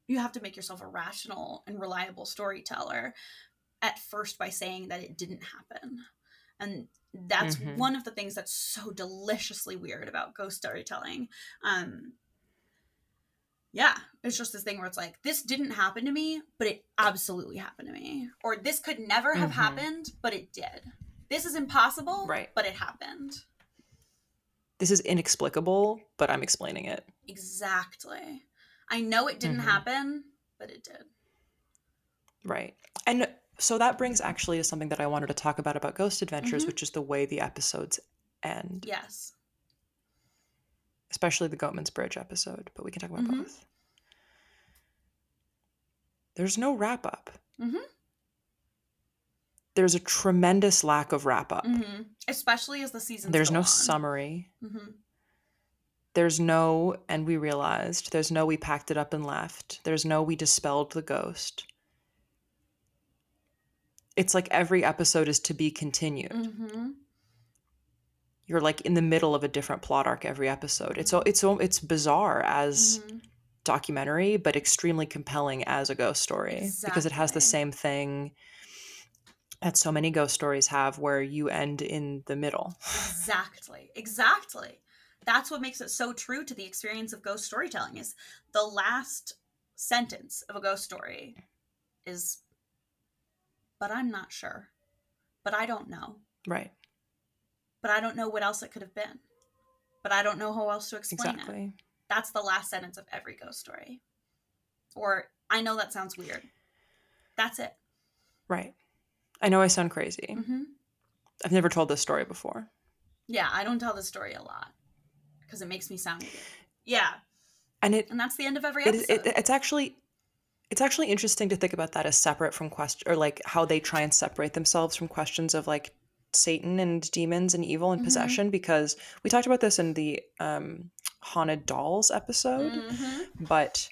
A: you have to make yourself a rational and reliable storyteller at first by saying that it didn't happen. And that's
B: Mhm.
A: one of the things that's so deliciously weird about ghost storytelling. Um, yeah, it's just this thing where it's like, this didn't happen to me, but it absolutely happened to me. Or this could never have
B: Mhm.
A: happened, but it did. This is impossible,
B: Right.
A: but it happened.
B: This is inexplicable, but I'm explaining it.
A: Exactly. I know it didn't
B: Mhm.
A: happen, but it did.
B: Right. And so that brings actually to something that I wanted to talk about about Ghost Adventures,
A: Mhm.
B: which is the way the episodes end,
A: Yes.
B: Especially the Goatman's Bridge episode, but we can talk about
A: Mhm.
B: both. There's no wrap up.
A: Mhm.
B: There's a tremendous lack of wrap up.
A: hmm Especially as the season.
B: There's no summary.
A: hmm
B: There's no, and we realized, there's no we packed it up and left. There's no we dispelled the ghost. It's like every episode is to be continued. You're like in the middle of a different plot arc every episode. It's it's it's bizarre as
A: hmm
B: documentary, but extremely compelling as a ghost story because it has the same thing that so many ghost stories have, where you end in the middle.
A: Exactly. Exactly. That's what makes it so true to the experience of ghost storytelling is the last sentence of a ghost story is but I'm not sure. But I don't know.
B: Right.
A: But I don't know what else it could have been. But I don't know how else to explain it.
B: Exactly.
A: That's the last sentence of every ghost story. Or I know that sounds weird. That's it.
B: Right. I know I sound crazy.
A: hmm
B: I've never told this story before.
A: Yeah, I don't tell this story a lot because it makes me sound weird. Yeah,
B: And it
A: and that's the end of every
B: it,
A: episode.
B: it it's actually it's actually interesting to think about that as separate from question or like how they try and separate themselves from questions of like satan and demons and evil and
A: Mhm.
B: possession because we talked about this in the um haunted dolls episode
A: Mhm.
B: but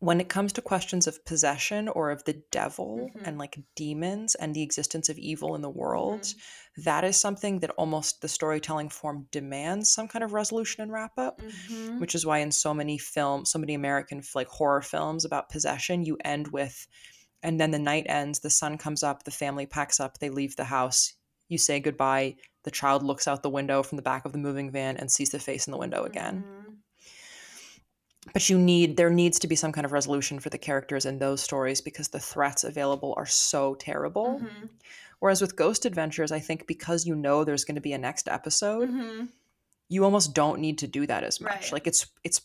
B: when it comes to questions of possession or of the devil
A: Mhm.
B: and like demons and the existence of evil in the world
A: Mm-hmm.
B: that is something that almost the storytelling form demands some kind of resolution and wrap up
A: Mhm.
B: which is why in so many films so many american like horror films about possession you end with and then the night ends the sun comes up the family packs up they leave the house you say goodbye the child looks out the window from the back of the moving van and sees the face in the window again
A: Mhm.
B: but you need there needs to be some kind of resolution for the characters in those stories because the threats available are so terrible
A: Mhm.
B: whereas with ghost adventures i think because you know there's going to be a next episode
A: Mhm.
B: you almost don't need to do that as much
A: Right.
B: like it's it's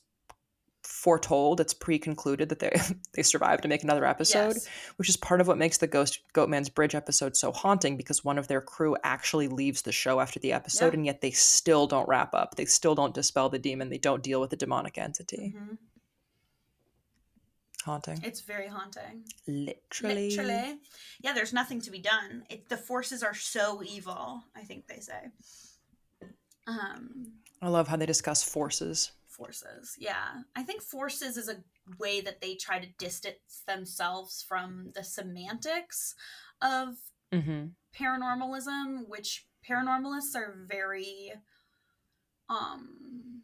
B: foretold it's pre-concluded that they they survive to make another episode
A: Yes.
B: which is part of what makes the ghost goatman's bridge episode so haunting because one of their crew actually leaves the show after the episode
A: Yeah.
B: and yet they still don't wrap up they still don't dispel the demon they don't deal with the demonic entity
A: Mhm.
B: haunting
A: It's very haunting.
B: literally
A: Literally. Yeah, there's nothing to be done. It, the forces are so evil, I think they say. Um,
B: i love how they discuss forces
A: forces. Yeah. I think forces is a way that they try to distance themselves from the semantics of
B: mm-hmm.
A: paranormalism, which paranormalists are very um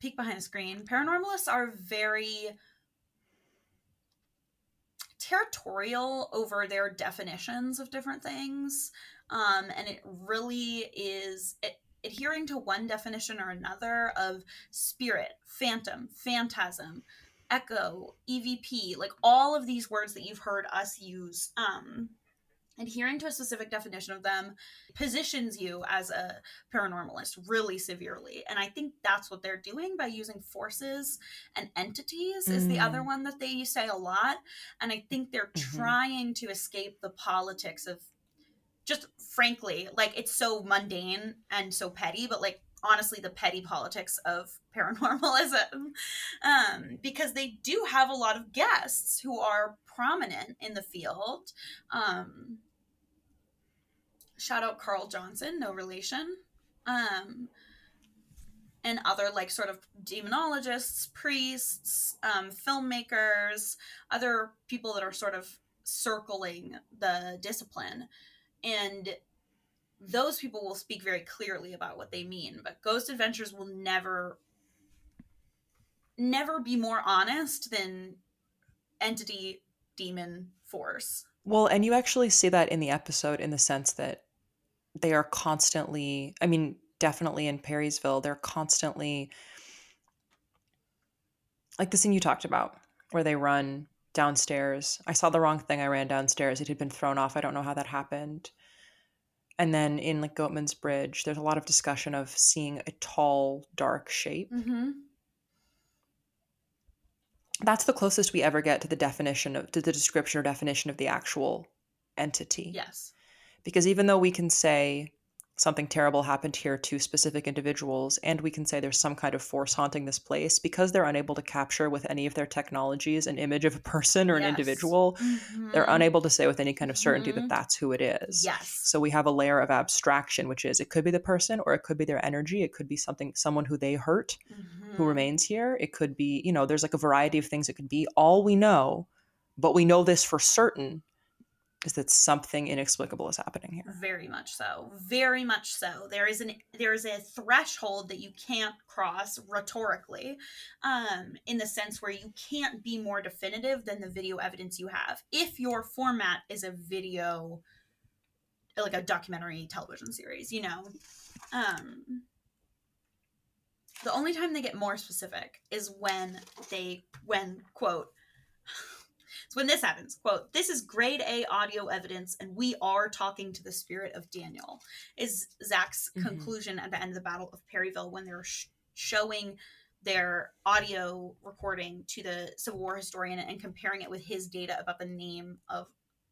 A: peek behind the screen. Paranormalists are very territorial over their definitions of different things. Um, and it really is it, adhering to one definition or another of spirit, phantom, phantasm, echo, EVP, like all of these words that you've heard us use. Um, adhering to a specific definition of them positions you as a paranormalist really severely and i think that's what they're doing by using forces and entities is the
B: Mm.
A: other one that they say a lot and i think they're
B: Mhm.
A: trying to escape the politics of just frankly like it's so mundane and so petty but like honestly the petty politics of paranormalism um, because they do have a lot of guests who are prominent in the field. Um, shout out carl johnson no relation um, and other like sort of demonologists priests um, filmmakers other people that are sort of circling the discipline and those people will speak very clearly about what they mean but ghost adventures will never never be more honest than entity demon force
B: Well, and you actually see that in the episode in the sense that they are constantly, I mean, definitely in Perryville, they're constantly like the scene you talked about where they run downstairs. I saw the wrong thing. I ran downstairs. It had been thrown off. I don't know how that happened. And then in like Goatman's Bridge, there's a lot of discussion of seeing a tall, dark shape.
A: mm-hmm.
B: That's the closest we ever get to the definition of to the description or definition of the actual entity.
A: yes
B: Because even though we can say something terrible happened here to specific individuals, and we can say there's some kind of force haunting this place, because they're unable to capture with any of their technologies an image of a person or an
A: Yes.
B: individual, they're
A: Mhm.
B: unable to say with any kind of certainty
A: Mhm.
B: that that's who it is.
A: yes
B: So we have a layer of abstraction, which is it could be the person or it could be their energy. It could be something, someone who they hurt who
A: Mhm.
B: remains here. It could be, you know, there's like a variety of things it could be. All we know, but we know this for certain, is that something inexplicable is happening here.
A: very much so. Very much so. There is an there is a threshold that you can't cross rhetorically um in the sense where you can't be more definitive than the video evidence you have. If your format is a video like a documentary television series you know? Um the only time they get more specific is when they when quote so when this happens, quote, this is grade A audio evidence, and we are talking to the spirit of Daniel, is Zach's
B: Mhm.
A: conclusion at the end of the Battle of Perryville when they're sh- showing their audio recording to the Civil War historian and comparing it with his data about the name of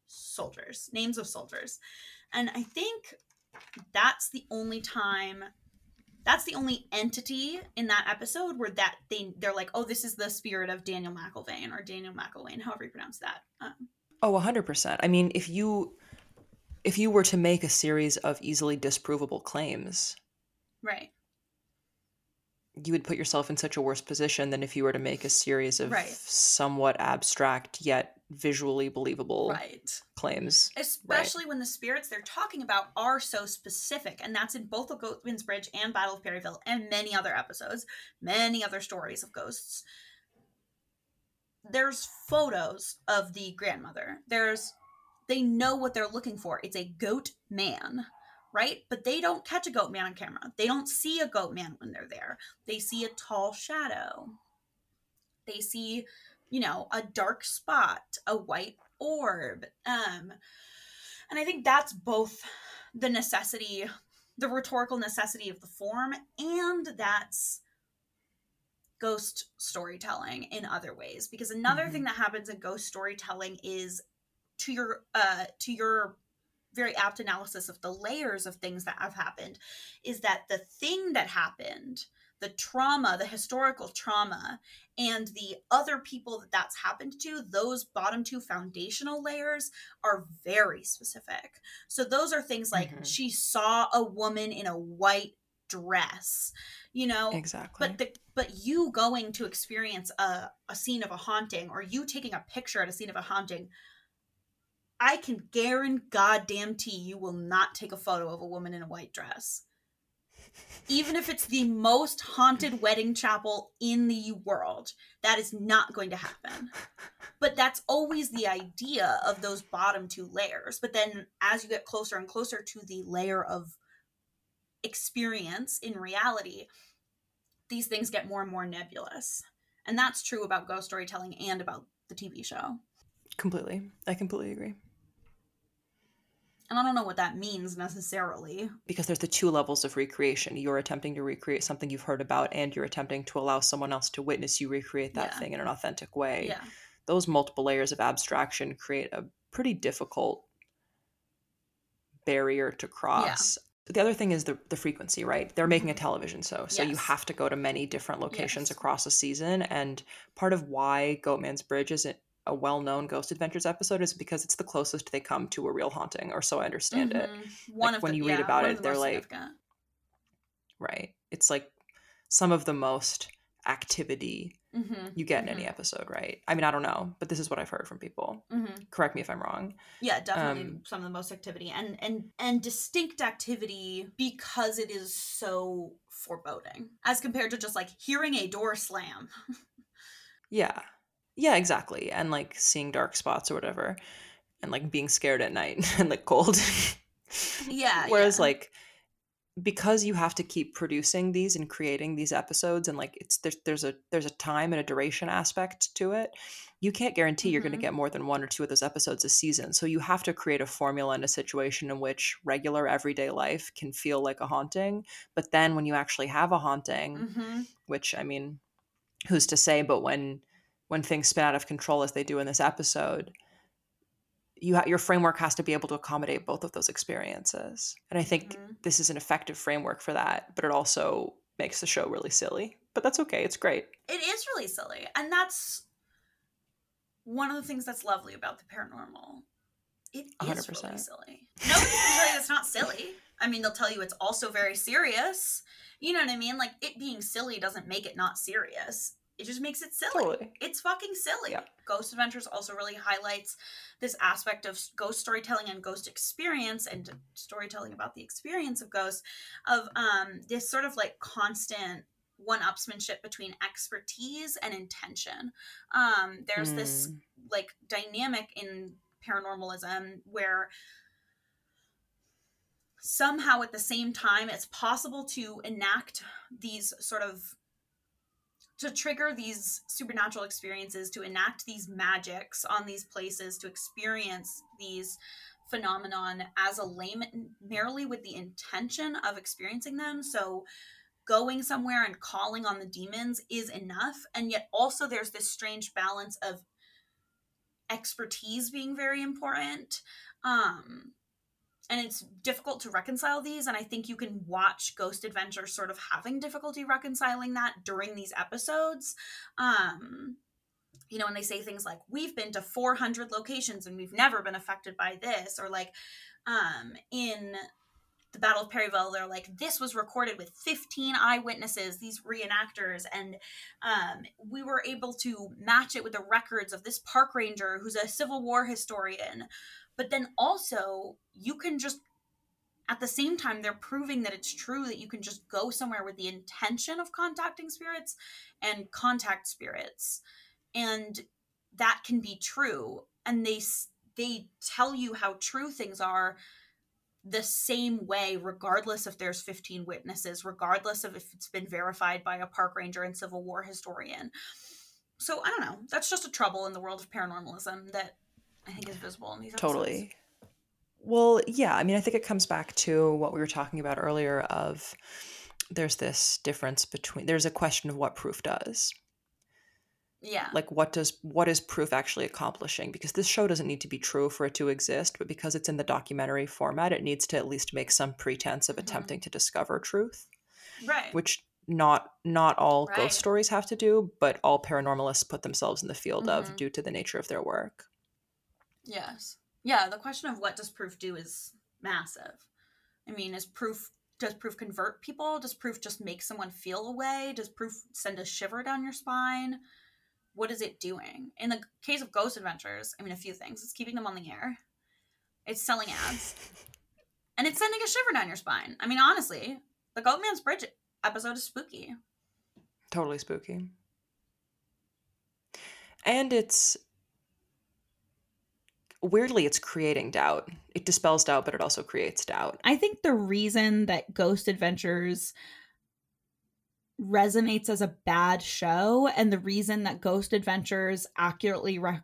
A: soldiers, names of soldiers. And I think that's the only time that's the only entity in that episode where that they they're like, oh, this is the spirit of Daniel McIlvain or Daniel McIlvain, however you pronounce that. Um,
B: Oh, 100%. I mean, if you if you were to make a series of easily disprovable claims,
A: right,
B: you would put yourself in such a worse position than if you were to make a series of
A: Right.
B: somewhat abstract yet visually believable
A: right.
B: claims.
A: Especially when the spirits they're talking about are so specific, and that's in both of Goatman's Bridge and Battle of Perryville and many other episodes, many other stories of ghosts. There's photos of the grandmother. There's they know what they're looking for. It's a goat man, right? But they don't catch a goat man on camera. They don't see a goat man when they're there. They see a tall shadow. They see, you know, a dark spot, a white orb. Um and I think that's both the necessity, the rhetorical necessity of the form and that's ghost storytelling in other ways because another
B: Mhm.
A: thing that happens in ghost storytelling is to your uh to your very apt analysis of the layers of things that have happened is that the thing that happened the trauma the historical trauma and the other people that that's happened to those bottom two foundational layers are very specific so those are things like
B: Mhm.
A: she saw a woman in a white dress you know
B: Exactly.
A: but the but you going to experience a, a scene of a haunting or you taking a picture at a scene of a haunting i can guarantee goddamn tea you will not take a photo of a woman in a white dress even if it's the most haunted wedding chapel in the world that is not going to happen but that's always the idea of those bottom two layers but then as you get closer and closer to the layer of experience in reality these things get more and more nebulous and that's true about ghost storytelling and about the tv show
B: completely. I completely agree.
A: And i don't know what that means necessarily
B: Because there's the two levels of recreation. You're attempting to recreate something you've heard about, and you're attempting to allow someone else to witness you recreate that
A: Yeah.
B: thing in an authentic way.
A: yeah
B: Those multiple layers of abstraction create a pretty difficult barrier to cross. the other thing is the the frequency, right? They're making a mm-hmm. television show, so you have to go to many different locations
A: Yes.
B: across a season. And part of why Goatman's Bridge isn't a well-known Ghost Adventures episode is because it's the closest they come to a real haunting, or so I understand it.
A: Mhm. One
B: Like,
A: of
B: when
A: the,
B: you read
A: yeah,
B: about it,
A: the
B: they're
A: most
B: like- Right? It's like some of the most activity
A: Mhm,
B: you get in any
A: mhm,
B: episode, right? I mean, I don't know, but this is what I've heard from people.
A: mhm.
B: Correct me if I'm wrong.
A: Yeah, definitely
B: Um,
A: some of the most activity and and and distinct activity because it is so foreboding as compared to just like hearing a door slam.
B: Yeah. Yeah, exactly. And like seeing dark spots or whatever and like being scared at night and like cold.
A: Yeah,
B: Whereas
A: yeah.
B: like because you have to keep producing these and creating these episodes and like it's there's there's a there's a time and a duration aspect to it. You can't guarantee you're going to get more than one or two of those episodes a season. So you have to create a formula and a situation in which regular everyday life can feel like a haunting, but then when you actually have a haunting,
A: hmm
B: which I mean, who's to say? But when when things spin out of control as they do in this episode, you ha- your framework has to be able to accommodate both of those experiences. And I think
A: Mhm.
B: this is an effective framework for that. But it also makes the show really silly. But that's okay. It's great.
A: It is really silly. And that's one of the things that's lovely about the paranormal. It is really
B: 100%.
A: silly. Nobody's gonna tell you it's not silly. I mean, they'll tell you it's also very serious. You know what I mean? Like it being silly doesn't make it not serious. It just makes it silly.
B: Totally.
A: It's fucking silly.
B: Yeah.
A: Ghost Adventures also really highlights this aspect of ghost storytelling and ghost experience and storytelling about the experience of ghosts of um this sort of like constant one-upsmanship between expertise and intention. Um there's this
B: Mm.
A: like dynamic in paranormalism where somehow at the same time it's possible to enact these sort of to trigger these supernatural experiences to enact these magics on these places to experience these phenomenon as a layman merely with the intention of experiencing them. So going somewhere and calling on the demons is enough and yet also there's this strange balance of expertise being very important. Um and it's difficult to reconcile these and i think you can watch ghost adventure sort of having difficulty reconciling that during these episodes. Um you know when they say things like we've been to 400 locations and we've never been affected by this or like um in the battle of perryville they're like this was recorded with 15 eyewitnesses these reenactors and um, we were able to match it with the records of this park ranger who's a civil war historian but then also you can just at the same time they're proving that it's true that you can just go somewhere with the intention of contacting spirits and contact spirits and that can be true and they they tell you how true things are the same way regardless if there's 15 witnesses regardless of if it's been verified by a park ranger and civil war historian. So i don't know that's just a trouble in the world of paranormalism that i think is visible in these episodes.
B: Totally. Well, yeah, I mean, I think it comes back to what we were talking about earlier of there's this difference between there's a question of what proof does.
A: yeah
B: Like what does what is proof actually accomplishing? Because this show doesn't need to be true for it to exist, but because it's in the documentary format, it needs to at least make some pretense of
A: Mhm.
B: attempting to discover truth,
A: right
B: which not not all
A: Right.
B: ghost stories have to do, but all paranormalists put themselves in the field of
A: Mhm.
B: due to the nature of their work.
A: Yes. Yeah, the question of what does proof do is massive. I mean, is proof does proof convert people? Does proof just make someone feel a way? Does proof send a shiver down your spine? What is it doing? In the case of Ghost Adventures, I mean a few things. It's keeping them on the air. It's selling ads. and it's sending a shiver down your spine. I mean, honestly, the Goatman's Bridge episode is spooky.
B: Totally spooky. And it's weirdly it's creating doubt. It dispels doubt, but it also creates doubt.
E: I think the reason that Ghost Adventures resonates as a bad show and the reason that Ghost Adventures accurately rec-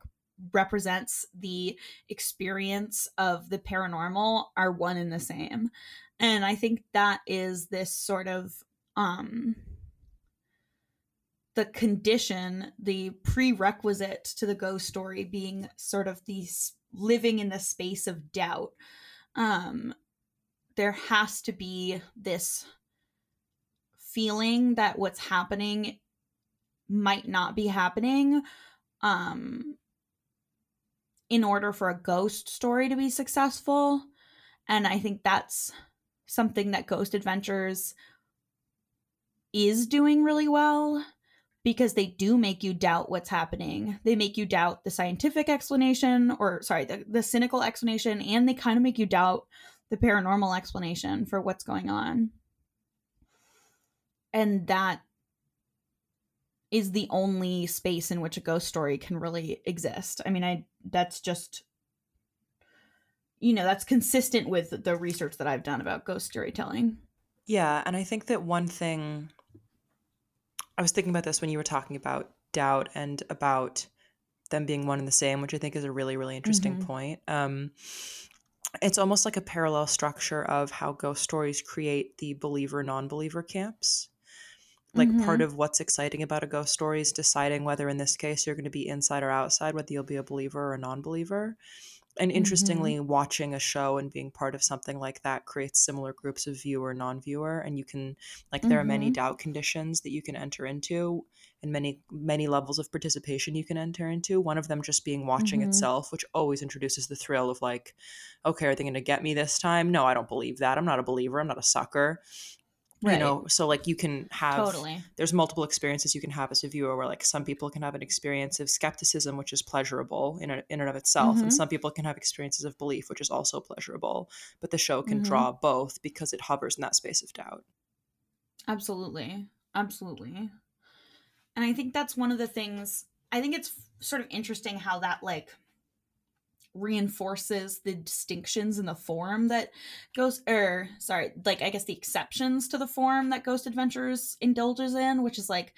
E: represents the experience of the paranormal are one and the same. And I think that is this sort of um the condition, the prerequisite to the ghost story being sort of these living in the space of doubt. Um
A: there has to be this feeling that what's happening might not be happening um in order for a ghost story to be successful and i think that's something that ghost adventures is doing really well because they do make you doubt what's happening. They make you doubt the scientific explanation, or sorry, the, the cynical explanation, and they kind of make you doubt the paranormal explanation for what's going on. And that is the only space in which a ghost story can really exist. I mean, I that's just you know, that's consistent with the research that I've done about ghost storytelling.
B: Yeah, and I think that one thing I was thinking about this when you were talking about doubt and about them being one and the same, which I think is a really, really interesting
A: Mhm.
B: point. Um, it's almost like a parallel structure of how ghost stories create the believer non believer camps. Like part
A: Mhm.
B: of what's exciting about a ghost story is deciding whether, in this case, you're going to be inside or outside, whether you'll be a believer or a non believer. And interestingly, watching a show and being part of something like that creates similar groups of viewer, non viewer. And you can, like, there are many
A: Mhm.
B: doubt conditions that you can enter into and many, many levels of participation you can enter into. One of them just being watching
A: Mhm.
B: itself, which always introduces the thrill of, like, okay, are they going to get me this time? No, I don't believe that. I'm not a believer. I'm not a sucker. You
A: Right.
B: know, so like you can have
A: Totally.
B: there's multiple experiences you can have as a viewer where like some people can have an experience of skepticism which is pleasurable in, a, in and of itself and
A: Mhm.
B: some people can have experiences of belief which is also pleasurable but the show can
A: Mhm.
B: draw both because it hovers in that space of doubt
A: Absolutely. Absolutely. And I think that's one of the things I think it's sort of interesting how that like reinforces the distinctions in the form that Ghost or er, sorry, like I guess the exceptions to the form that Ghost Adventures indulges in, which is like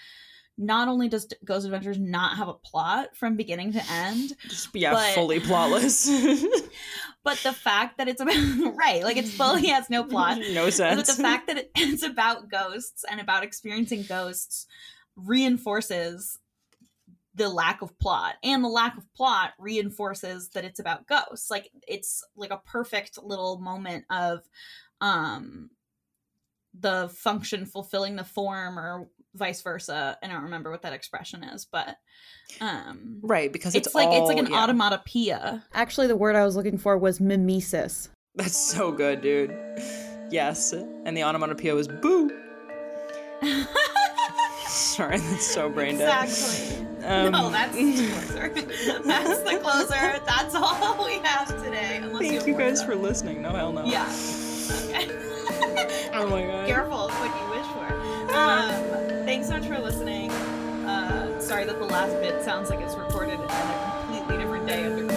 A: not only does Ghost Adventures not have a plot from beginning to end,
B: just yeah
A: But-
B: fully plotless
A: but the fact that it's about right, like it's fully has no plot.
B: no sense
A: But the fact that it- it's about ghosts and about experiencing ghosts reinforces the lack of plot and the lack of plot reinforces that it's about ghosts. Like it's like a perfect little moment of um the function fulfilling the form or vice versa. I don't remember what that expression is but um
B: right because
A: it's,
B: it's,
A: like it's like an
B: yeah.
A: onomatopoeia
F: Actually, the word I was looking for was mimesis.
B: that's so good dude. Yes and the onomatopoeia was boo. Sorry that's so brain dead.
A: Exactly
B: Um,
A: no, that's the closer. that's the closer. That's all we have today.
B: Thank you guys for listening no hell no
A: Yeah. Okay.
B: oh my god
A: Careful of what you wish for. Um, thanks so much for listening. Uh, sorry that the last bit sounds like it's recorded on a completely different day under